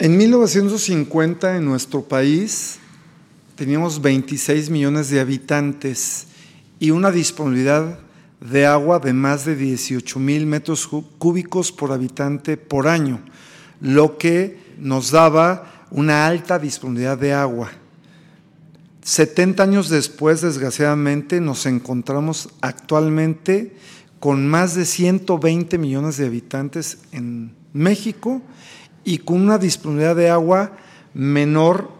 En 1950 en nuestro país teníamos 26 millones de habitantes y una disponibilidad de agua de más de 18 mil metros cúbicos por habitante por año, lo que nos daba una alta disponibilidad de agua. 70 años después, desgraciadamente, nos encontramos actualmente con más de 120 millones de habitantes en México y con una disponibilidad de agua menor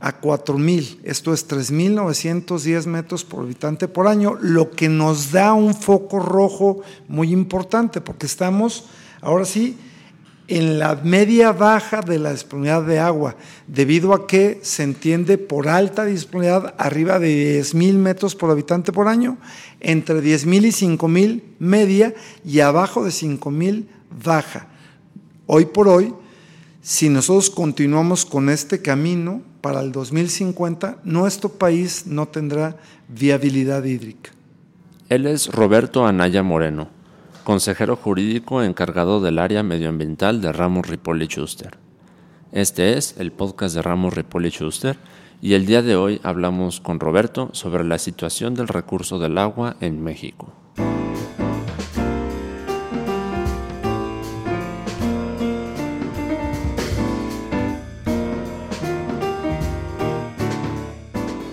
a 4.000, esto es 3.910 metros por habitante por año, lo que nos da un foco rojo muy importante, porque estamos ahora sí en la media baja de la disponibilidad de agua, debido a que se entiende por alta disponibilidad arriba de 10.000 metros por habitante por año, entre 10.000 y 5.000 media y abajo de 5.000 baja. Hoy por hoy, si nosotros continuamos con este camino, para el 2050 nuestro país no tendrá viabilidad hídrica. Él es Roberto Anaya Moreno, consejero jurídico encargado del área medioambiental de Ramos Ripoli Schuster. Este es el podcast de Ramos Ripoli Schuster y el día de hoy hablamos con Roberto sobre la situación del recurso del agua en México.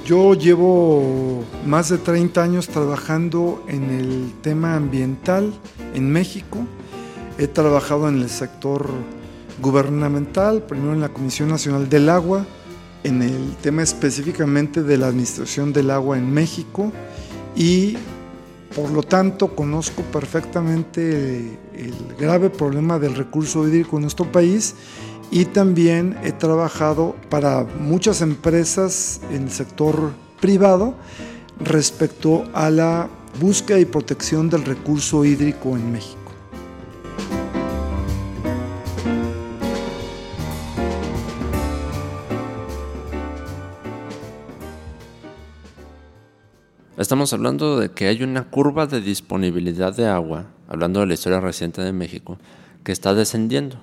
Yo llevo más de 30 años trabajando en el tema ambiental en México. He trabajado en el sector gubernamental, primero en la Comisión Nacional del Agua, en el tema específicamente de la administración del agua en México y por lo tanto conozco perfectamente el grave problema del recurso hídrico en nuestro país y también he trabajado para muchas empresas en el sector privado respecto a la búsqueda y protección del recurso hídrico en México. Estamos hablando de que hay una curva de disponibilidad de agua, hablando de la historia reciente de México, que está descendiendo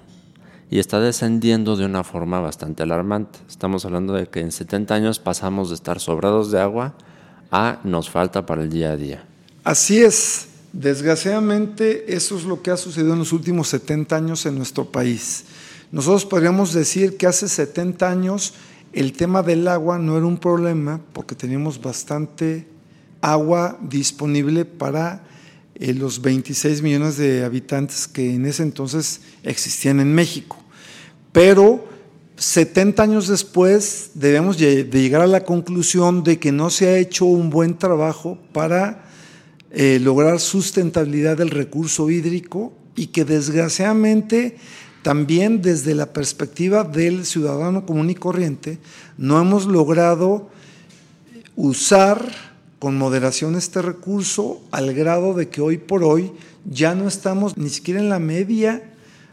y está descendiendo de una forma bastante alarmante. Estamos hablando de que en 70 años pasamos de estar sobrados de agua a nos falta para el día a día. Así es. Desgraciadamente eso es lo que ha sucedido en los últimos 70 años en nuestro país. Nosotros podríamos decir que hace 70 años el tema del agua no era un problema porque teníamos bastante agua disponible para eh, los 26 millones de habitantes que en ese entonces existían en México. Pero 70 años después debemos de llegar a la conclusión de que no se ha hecho un buen trabajo para eh, lograr sustentabilidad del recurso hídrico y que desgraciadamente también desde la perspectiva del ciudadano común y corriente no hemos logrado usar con moderación este recurso al grado de que hoy por hoy ya no estamos ni siquiera en la media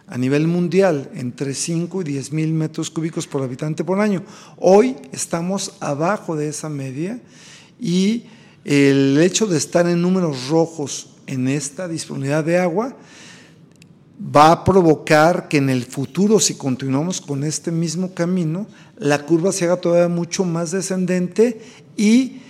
a nivel mundial entre 5 y 10 mil metros cúbicos por habitante por año. Hoy estamos abajo de esa media y el hecho de estar en números rojos en esta disponibilidad de agua va a provocar que en el futuro, si continuamos con este mismo camino, la curva se haga todavía mucho más descendente y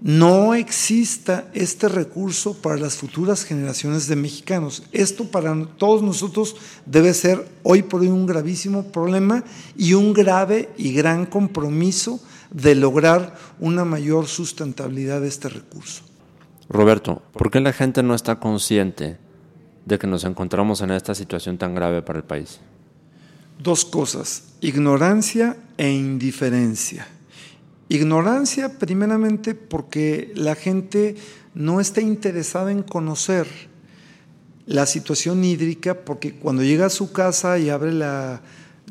no exista este recurso para las futuras generaciones de mexicanos. Esto para todos nosotros debe ser hoy por hoy un gravísimo problema y un grave y gran compromiso de lograr una mayor sustentabilidad de este recurso. Roberto, ¿por qué la gente no está consciente de que nos encontramos en esta situación tan grave para el país? Dos cosas, ignorancia e indiferencia. Ignorancia primeramente porque la gente no está interesada en conocer la situación hídrica porque cuando llega a su casa y abre la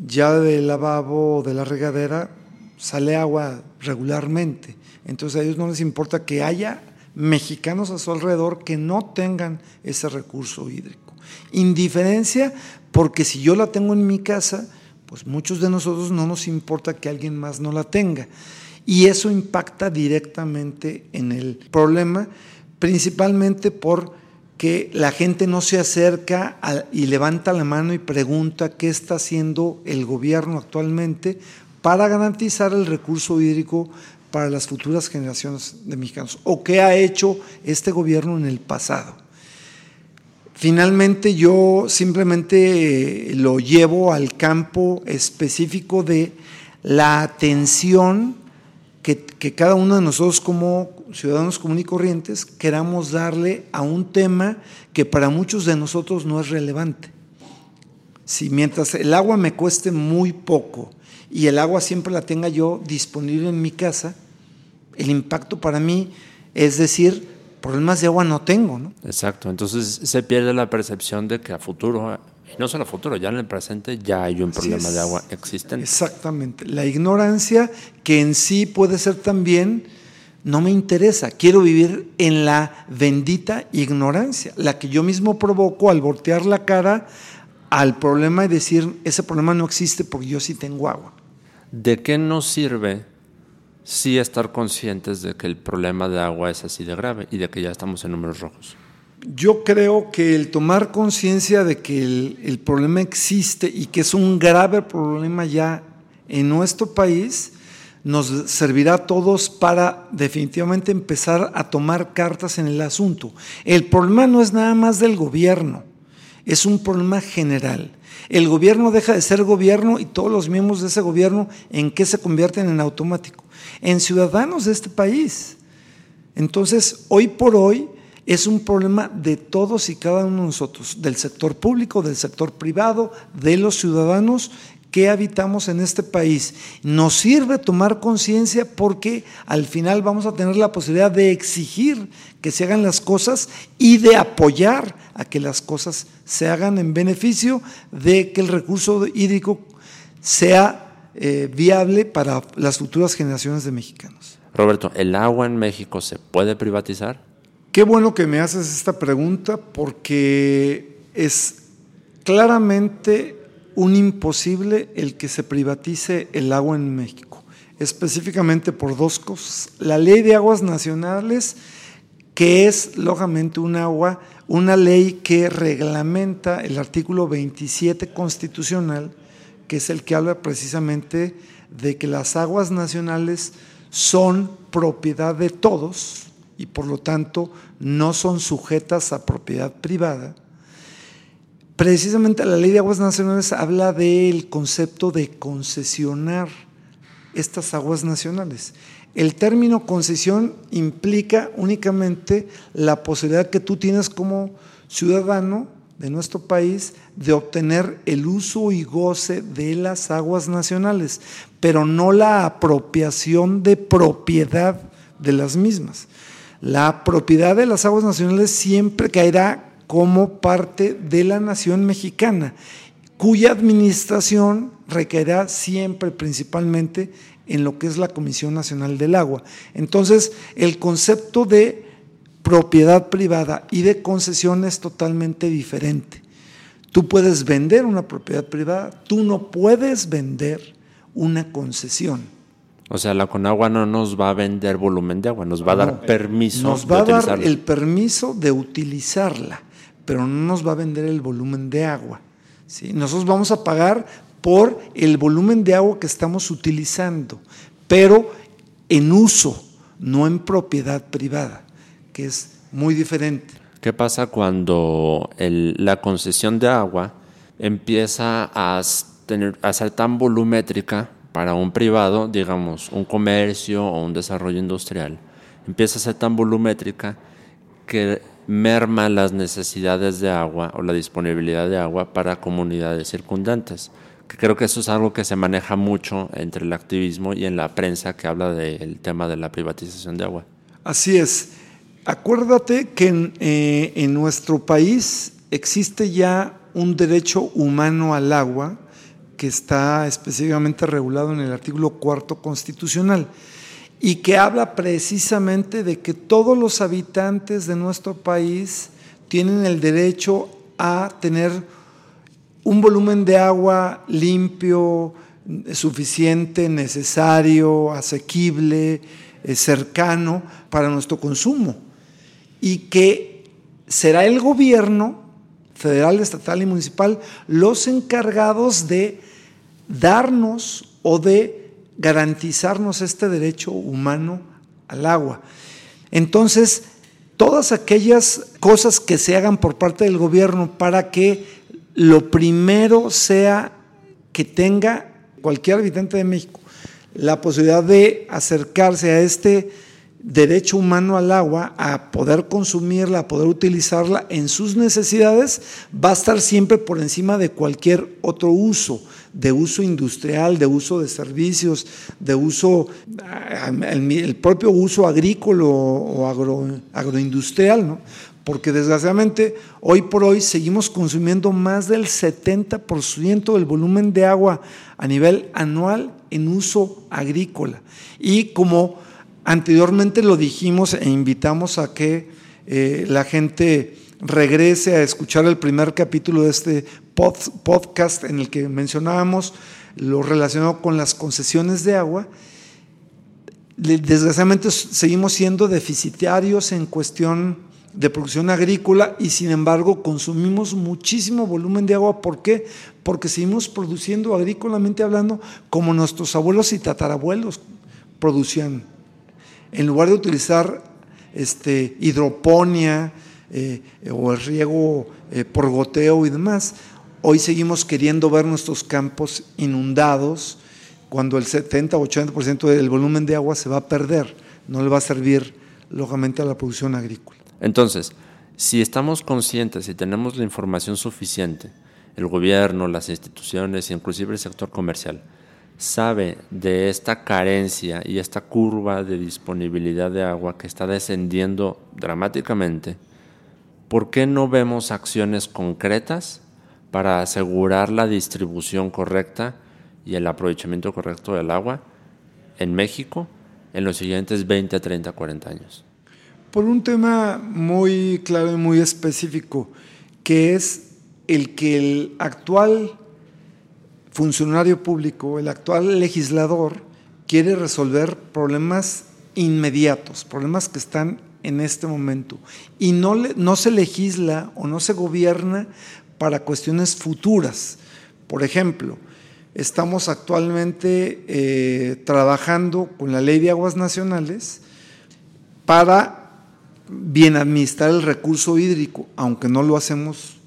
llave del lavabo o de la regadera, sale agua regularmente. Entonces a ellos no les importa que haya mexicanos a su alrededor que no tengan ese recurso hídrico. Indiferencia porque si yo la tengo en mi casa, pues muchos de nosotros no nos importa que alguien más no la tenga y eso impacta directamente en el problema, principalmente por que la gente no se acerca y levanta la mano y pregunta qué está haciendo el gobierno actualmente para garantizar el recurso hídrico para las futuras generaciones de mexicanos o qué ha hecho este gobierno en el pasado. Finalmente yo simplemente eh, lo llevo al campo específico de la atención que, cada uno de nosotros como ciudadanos comunes y corrientes queramos darle a un tema que para muchos de nosotros no es relevante. Si mientras el agua me cueste muy poco y el agua siempre la tenga yo disponible en mi casa, el impacto para mí es decir, problemas de agua no tengo. ¿no? Exacto, entonces se pierde la percepción de que a futuro, y no solo a futuro, ya en el presente ya hay un problema de agua existente. Exactamente, la ignorancia que en sí puede ser también, no me interesa, quiero vivir en la bendita ignorancia, la que yo mismo provoco al voltear la cara al problema y decir, ese problema no existe porque yo sí tengo agua. ¿De qué nos sirve sí estar conscientes de que el problema de agua es así de grave y de que ya estamos en números rojos. Yo creo que el tomar conciencia de que el, problema existe y que es un grave problema ya en nuestro país, nos servirá a todos para definitivamente empezar a tomar cartas en el asunto. El problema no es nada más del gobierno, es un problema general. El gobierno deja de ser gobierno y todos los miembros de ese gobierno en qué se convierten en automático en ciudadanos de este país. Entonces, hoy por hoy es un problema de todos y cada uno de nosotros, del sector público, del sector privado, de los ciudadanos que habitamos en este país. Nos sirve tomar conciencia porque al final vamos a tener la posibilidad de exigir que se hagan las cosas y de apoyar a que las cosas se hagan en beneficio de que el recurso hídrico sea eh, viable para las futuras generaciones de mexicanos. Roberto, ¿el agua en México se puede privatizar? Qué bueno que me haces esta pregunta porque es claramente un imposible el que se privatice el agua en México, específicamente por dos cosas. La ley de aguas nacionales, que es lógicamente un agua, una ley que reglamenta el artículo 27 constitucional, que es el que habla precisamente de que las aguas nacionales son propiedad de todos y por lo tanto no son sujetas a propiedad privada. Precisamente la ley de aguas nacionales habla del concepto de concesionar estas aguas nacionales. El término concesión implica únicamente la posibilidad que tú tienes como ciudadano de nuestro país de obtener el uso y goce de las aguas nacionales, pero no la apropiación de propiedad de las mismas. La propiedad de las aguas nacionales siempre caerá como parte de la nación mexicana, cuya administración recaerá siempre principalmente en lo que es la Comisión Nacional del Agua. Entonces, el concepto de propiedad privada y de concesión es totalmente diferente. Tú puedes vender una propiedad privada, tú no puedes vender una concesión. O sea, la Conagua no nos va a vender volumen de agua, nos va a dar permiso. Nos va a dar el permiso de utilizarla, pero no nos va a vender el volumen de agua. ¿sí? Nosotros vamos a pagar por el volumen de agua que estamos utilizando, pero en uso, no en propiedad privada que es muy diferente. ¿Qué pasa cuando la concesión de agua empieza a, tener, a ser tan volumétrica para un privado, digamos, un comercio o un desarrollo industrial? Empieza a ser tan volumétrica que merma las necesidades de agua o la disponibilidad de agua para comunidades circundantes. Que creo que eso es algo que se maneja mucho entre el activismo y en la prensa que habla del tema de la privatización de agua. Así es. Acuérdate que eh, en, nuestro país existe ya un derecho humano al agua que está específicamente regulado en el artículo cuarto constitucional y que habla precisamente de que todos los habitantes de nuestro país tienen el derecho a tener un volumen de agua limpio, suficiente, necesario, asequible, eh, cercano para nuestro consumo. Y que será el gobierno federal, estatal y municipal los encargados de darnos o de garantizarnos este derecho humano al agua. Entonces, todas aquellas cosas que se hagan por parte del gobierno para que lo primero sea que tenga cualquier habitante de México la posibilidad de acercarse a este derecho humano al agua, a poder consumirla, a poder utilizarla en sus necesidades, va a estar siempre por encima de cualquier otro uso, de uso industrial, de uso de servicios, de uso, el, propio uso agrícola o agroindustrial, ¿no? porque desgraciadamente hoy por hoy seguimos consumiendo más del 70% del volumen de agua a nivel anual en uso agrícola. Y como anteriormente lo dijimos e invitamos a que eh, la gente regrese a escuchar el primer capítulo de este podcast en el que mencionábamos lo relacionado con las concesiones de agua, desgraciadamente seguimos siendo deficitarios en cuestión de producción agrícola y sin embargo consumimos muchísimo volumen de agua. ¿Por qué? Porque seguimos produciendo agrícolamente hablando como nuestros abuelos y tatarabuelos producían. En lugar de utilizar este, hidroponía eh, o el riego eh, por goteo y demás, hoy seguimos queriendo ver nuestros campos inundados cuando el 70 o 80% del volumen de agua se va a perder. No le va a servir lógicamente a la producción agrícola. Entonces, si estamos conscientes y tenemos la información suficiente, el gobierno, las instituciones, inclusive el sector comercial, sabe de esta carencia y esta curva de disponibilidad de agua que está descendiendo dramáticamente, ¿por qué no vemos acciones concretas para asegurar la distribución correcta y el aprovechamiento correcto del agua en México en los siguientes 20, 30, 40 años? por un tema muy claro y muy específico, que es el que el actual funcionario público, el actual legislador, quiere resolver problemas inmediatos, problemas que están en este momento. Y no, no se legisla o no se gobierna para cuestiones futuras. Por ejemplo, estamos actualmente eh, trabajando con la ley de aguas nacionales para bien administrar el recurso hídrico, aunque no lo hacemos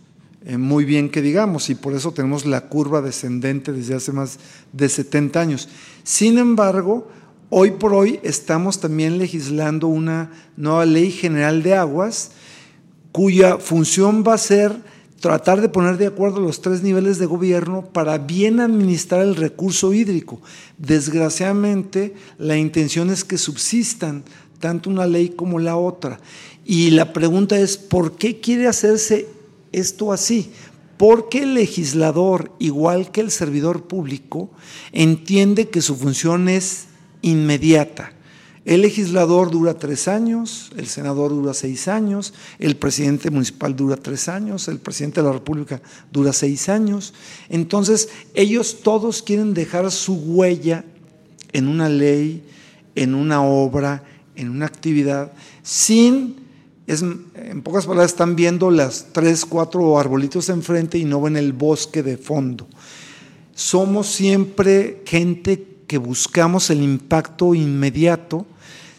eh, muy bien que digamos, y por eso tenemos la curva descendente desde hace más de 70 años. Sin embargo, hoy por hoy estamos también legislando una nueva ley general de aguas, cuya función va a ser tratar de poner de acuerdo los tres niveles de gobierno para bien administrar el recurso hídrico. Desgraciadamente, la intención es que subsistan tanto una ley como la otra. Y la pregunta es, ¿por qué quiere hacerse esto así? Porque el legislador, igual que el servidor público, entiende que su función es inmediata. El legislador dura tres años, el senador dura seis años, el presidente municipal dura tres años, el presidente de la República dura seis años. Entonces, ellos todos quieren dejar su huella en una ley, en una obra, en una actividad sin, es, en pocas palabras, están viendo las tres, cuatro arbolitos enfrente y no ven el bosque de fondo. Somos siempre gente que buscamos el impacto inmediato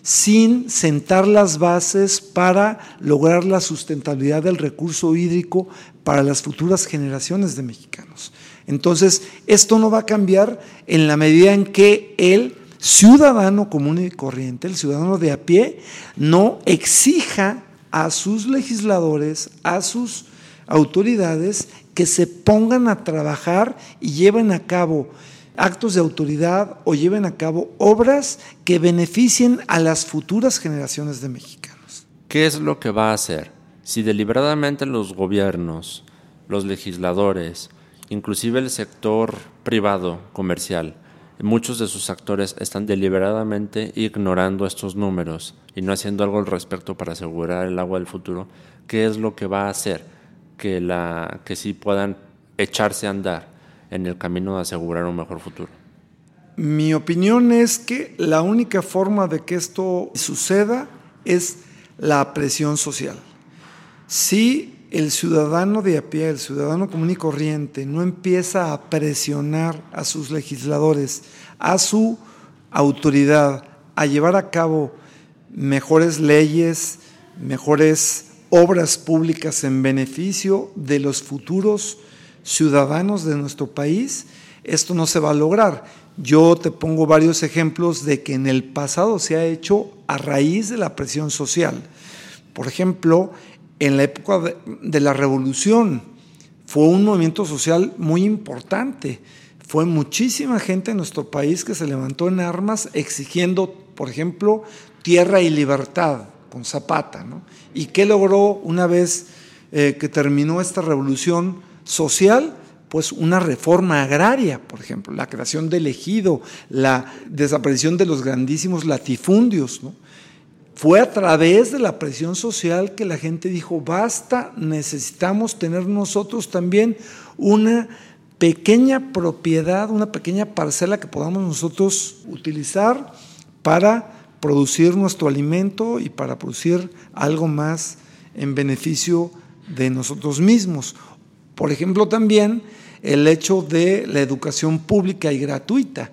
sin sentar las bases para lograr la sustentabilidad del recurso hídrico para las futuras generaciones de mexicanos. Entonces, esto no va a cambiar en la medida en que él ciudadano común y corriente, el ciudadano de a pie, no exija a sus legisladores, a sus autoridades, que se pongan a trabajar y lleven a cabo actos de autoridad o lleven a cabo obras que beneficien a las futuras generaciones de mexicanos. ¿Qué es lo que va a hacer? Si deliberadamente los gobiernos, los legisladores, inclusive el sector privado, comercial, muchos de sus actores están deliberadamente ignorando estos números y no haciendo algo al respecto para asegurar el agua del futuro, ¿qué es lo que va a hacer que, la, que sí puedan echarse a andar en el camino de asegurar un mejor futuro? Mi opinión es que la única forma de que esto suceda es la presión social. Si el ciudadano de a pie, el ciudadano común y corriente, no empieza a presionar a sus legisladores, a su autoridad, a llevar a cabo mejores leyes, mejores obras públicas en beneficio de los futuros ciudadanos de nuestro país, esto no se va a lograr. Yo te pongo varios ejemplos de que en el pasado se ha hecho a raíz de la presión social. Por ejemplo, en la época de, la revolución fue un movimiento social muy importante. Fue muchísima gente en nuestro país que se levantó en armas exigiendo, por ejemplo, tierra y libertad con Zapata. ¿Y qué logró una vez eh, que terminó esta revolución social? Pues una reforma agraria, por ejemplo, la creación del ejido, la desaparición de los grandísimos latifundios. Fue a través de la presión social que la gente dijo, basta, necesitamos tener nosotros también una pequeña propiedad, una pequeña parcela que podamos nosotros utilizar para producir nuestro alimento y para producir algo más en beneficio de nosotros mismos. Por ejemplo, también el hecho de la educación pública y gratuita.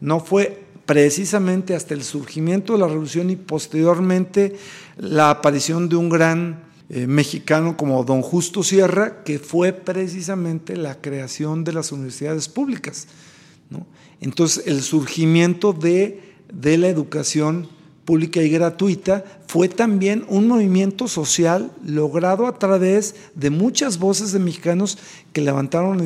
No fue precisamente hasta el surgimiento de la revolución y posteriormente la aparición de un gran eh, mexicano como don Justo Sierra, que fue precisamente la creación de las universidades públicas. Entonces, el surgimiento de, de la educación pública y gratuita, fue también un movimiento social logrado a través de muchas voces de mexicanos que levantaron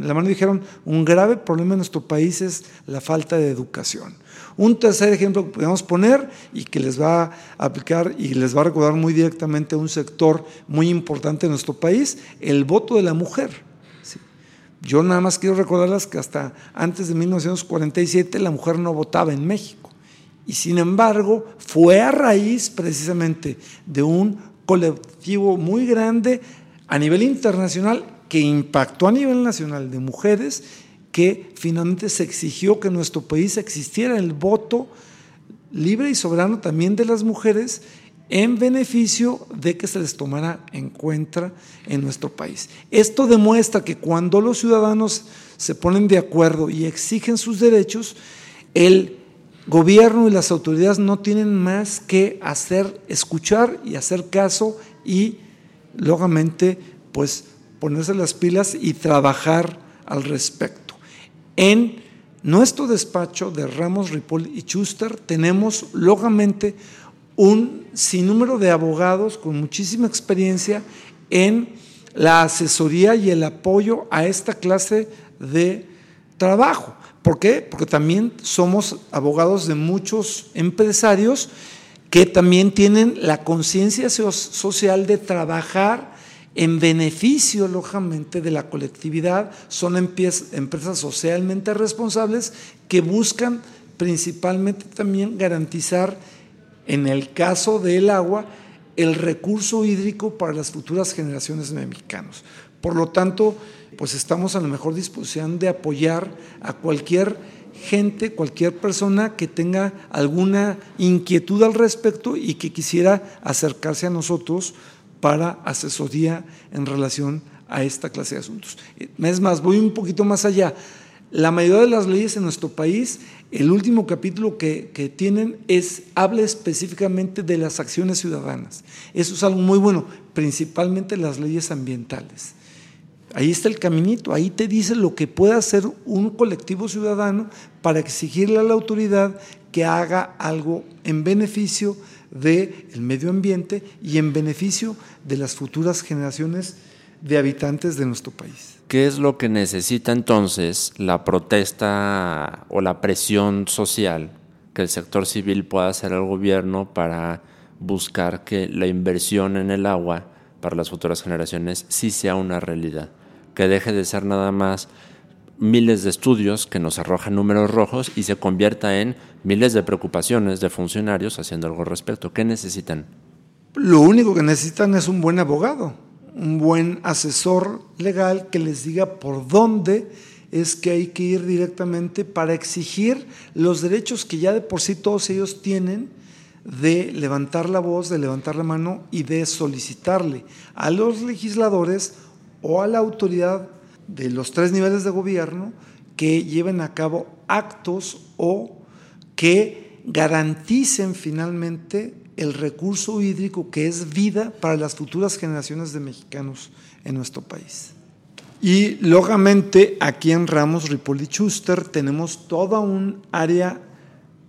la mano y dijeron, un grave problema en nuestro país es la falta de educación. Un tercer ejemplo que podemos poner y que les va a aplicar y les va a recordar muy directamente a un sector muy importante en nuestro país, el voto de la mujer. Yo nada más quiero recordarles que hasta antes de 1947 la mujer no votaba en México. Y sin embargo, fue a raíz precisamente de un colectivo muy grande a nivel internacional que impactó a nivel nacional de mujeres que finalmente se exigió que en nuestro país existiera el voto libre y soberano también de las mujeres en beneficio de que se les tomara en cuenta en nuestro país. Esto demuestra que cuando los ciudadanos se ponen de acuerdo y exigen sus derechos, el gobierno y las autoridades no tienen más que hacer, escuchar y hacer caso y, lógicamente, pues ponerse las pilas y trabajar al respecto. En nuestro despacho de Ramos, Ripoll y Schuster tenemos, lógicamente, un sinnúmero de abogados con muchísima experiencia en la asesoría y el apoyo a esta clase de trabajo. ¿Por qué? Porque también somos abogados de muchos empresarios que también tienen la conciencia social de trabajar en beneficio, lógicamente, de la colectividad. Son empresas socialmente responsables que buscan principalmente también garantizar, en el caso del agua, el recurso hídrico para las futuras generaciones mexicanos. Por lo tanto, pues estamos a la mejor disposición de apoyar a cualquier gente, cualquier persona que tenga alguna inquietud al respecto y que quisiera acercarse a nosotros para asesoría en relación a esta clase de asuntos. Es más, voy un poquito más allá. La mayoría de las leyes en nuestro país, el último capítulo que, que, tienen es, habla específicamente de las acciones ciudadanas. Eso es algo muy bueno, principalmente las leyes ambientales. Ahí está el caminito, ahí te dice lo que puede hacer un colectivo ciudadano para exigirle a la autoridad que haga algo en beneficio del medio ambiente y en beneficio de las futuras generaciones de habitantes de nuestro país. ¿Qué es lo que necesita entonces la protesta o la presión social que el sector civil pueda hacer al gobierno para buscar que la inversión en el agua para las futuras generaciones sí sea una realidad? Que deje de ser nada más miles de estudios que nos arrojan números rojos y se convierta en miles de preocupaciones de funcionarios haciendo algo al respecto. ¿Qué necesitan? Lo único que necesitan es un buen abogado, un buen asesor legal que les diga por dónde es que hay que ir directamente para exigir los derechos que ya de por sí todos ellos tienen de levantar la voz, de levantar la mano y de solicitarle a los legisladores o a la autoridad de los tres niveles de gobierno que lleven a cabo actos o que garanticen finalmente el recurso hídrico que es vida para las futuras generaciones de mexicanos en nuestro país. Y lógicamente aquí en Ramos Ripoli Schuster tenemos toda un área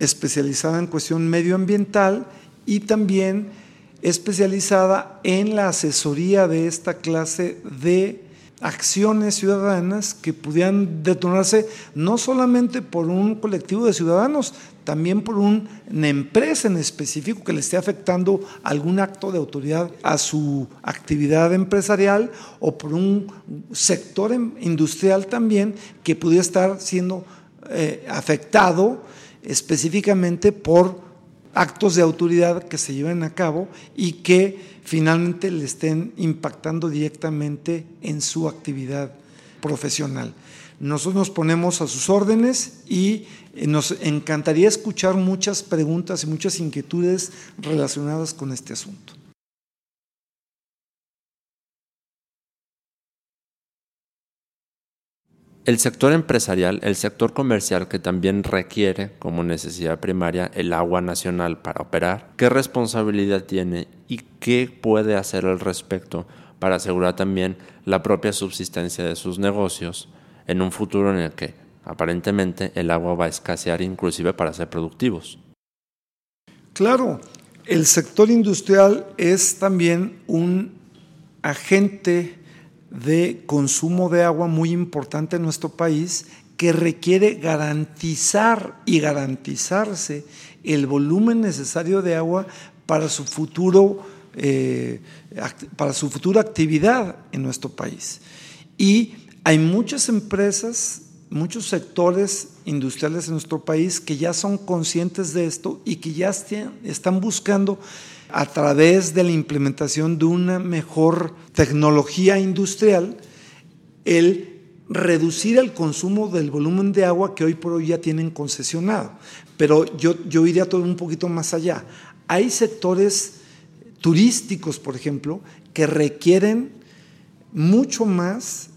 especializada en cuestión medioambiental y también especializada en la asesoría de esta clase de acciones ciudadanas que pudieran detonarse no solamente por un colectivo de ciudadanos, también por una empresa en específico que le esté afectando algún acto de autoridad a su actividad empresarial o por un sector industrial también que pudiera estar siendo eh, afectado específicamente por actos de autoridad que se lleven a cabo y que finalmente le estén impactando directamente en su actividad profesional. Nosotros nos ponemos a sus órdenes y nos encantaría escuchar muchas preguntas y muchas inquietudes relacionadas con este asunto. El sector empresarial, el sector comercial que también requiere como necesidad primaria el agua nacional para operar, ¿qué responsabilidad tiene y qué puede hacer al respecto para asegurar también la propia subsistencia de sus negocios en un futuro en el que aparentemente el agua va a escasear inclusive para ser productivos? Claro, el sector industrial es también un agente de consumo de agua muy importante en nuestro país que requiere garantizar y garantizarse el volumen necesario de agua para su futuro eh, para su futura actividad en nuestro país. Y hay muchas empresas, muchos sectores industriales en nuestro país que ya son conscientes de esto y que ya están buscando a través de la implementación de una mejor tecnología industrial, el reducir el consumo del volumen de agua que hoy por hoy ya tienen concesionado. Pero yo, yo iría todo un poquito más allá. Hay sectores turísticos, por ejemplo, que requieren mucho más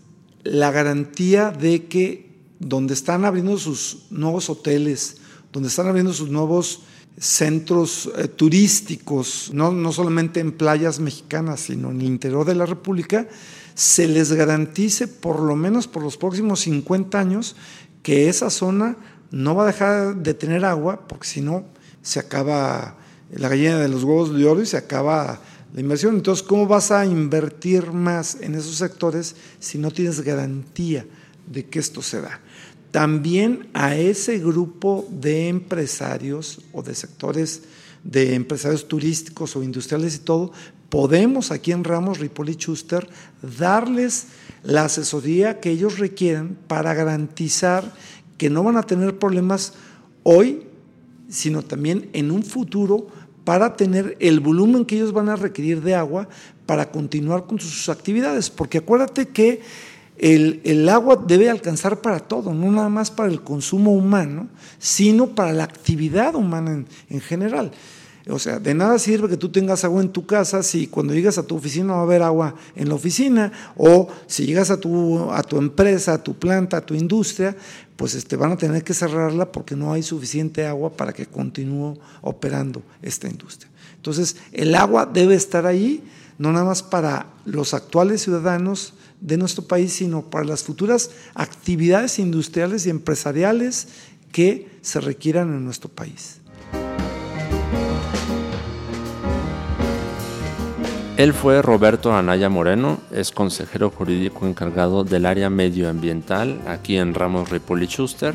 la garantía de que donde están abriendo sus nuevos hoteles, donde están abriendo sus nuevos centros eh, turísticos, no, no solamente en playas mexicanas, sino en el interior de la República, se les garantice por lo menos por los próximos 50 años que esa zona no va a dejar de tener agua, porque si no se acaba la gallina de los huevos de oro y se acaba la inversión. Entonces, ¿cómo vas a invertir más en esos sectores si no tienes garantía de que esto se da? también a ese grupo de empresarios o de sectores de empresarios turísticos o industriales y todo, podemos aquí en Ramos, Ripoli Schuster darles la asesoría que ellos requieren para garantizar que no van a tener problemas hoy, sino también en un futuro para tener el volumen que ellos van a requerir de agua para continuar con sus actividades. Porque acuérdate que el, agua debe alcanzar para todo, no nada más para el consumo humano, sino para la actividad humana en, general. O sea, de nada sirve que tú tengas agua en tu casa si cuando llegas a tu oficina va a haber agua en la oficina o si llegas a tu, a tu empresa, a tu planta, a tu industria, pues este, van a tener que cerrarla porque no hay suficiente agua para que continúe operando esta industria. Entonces, el agua debe estar ahí, no nada más para los actuales ciudadanos, de nuestro país, sino para las futuras actividades industriales y empresariales que se requieran en nuestro país. Él fue Roberto Anaya Moreno, es consejero jurídico encargado del área medioambiental aquí en Ramos Ripoli Schuster,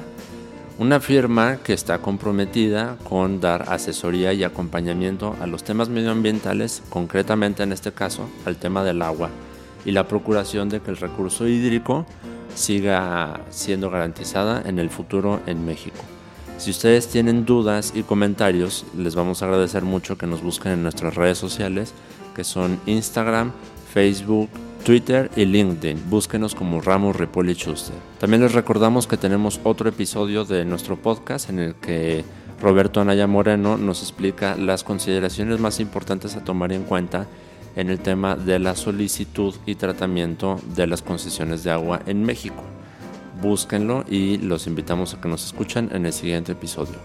una firma que está comprometida con dar asesoría y acompañamiento a los temas medioambientales, concretamente en este caso al tema del agua y la procuración de que el recurso hídrico siga siendo garantizada en el futuro en México. Si ustedes tienen dudas y comentarios, les vamos a agradecer mucho que nos busquen en nuestras redes sociales, que son Instagram, Facebook, Twitter y LinkedIn. Búsquenos como Ramos Repoli También les recordamos que tenemos otro episodio de nuestro podcast en el que Roberto Anaya Moreno nos explica las consideraciones más importantes a tomar en cuenta en el tema de la solicitud y tratamiento de las concesiones de agua en México. Búsquenlo y los invitamos a que nos escuchen en el siguiente episodio.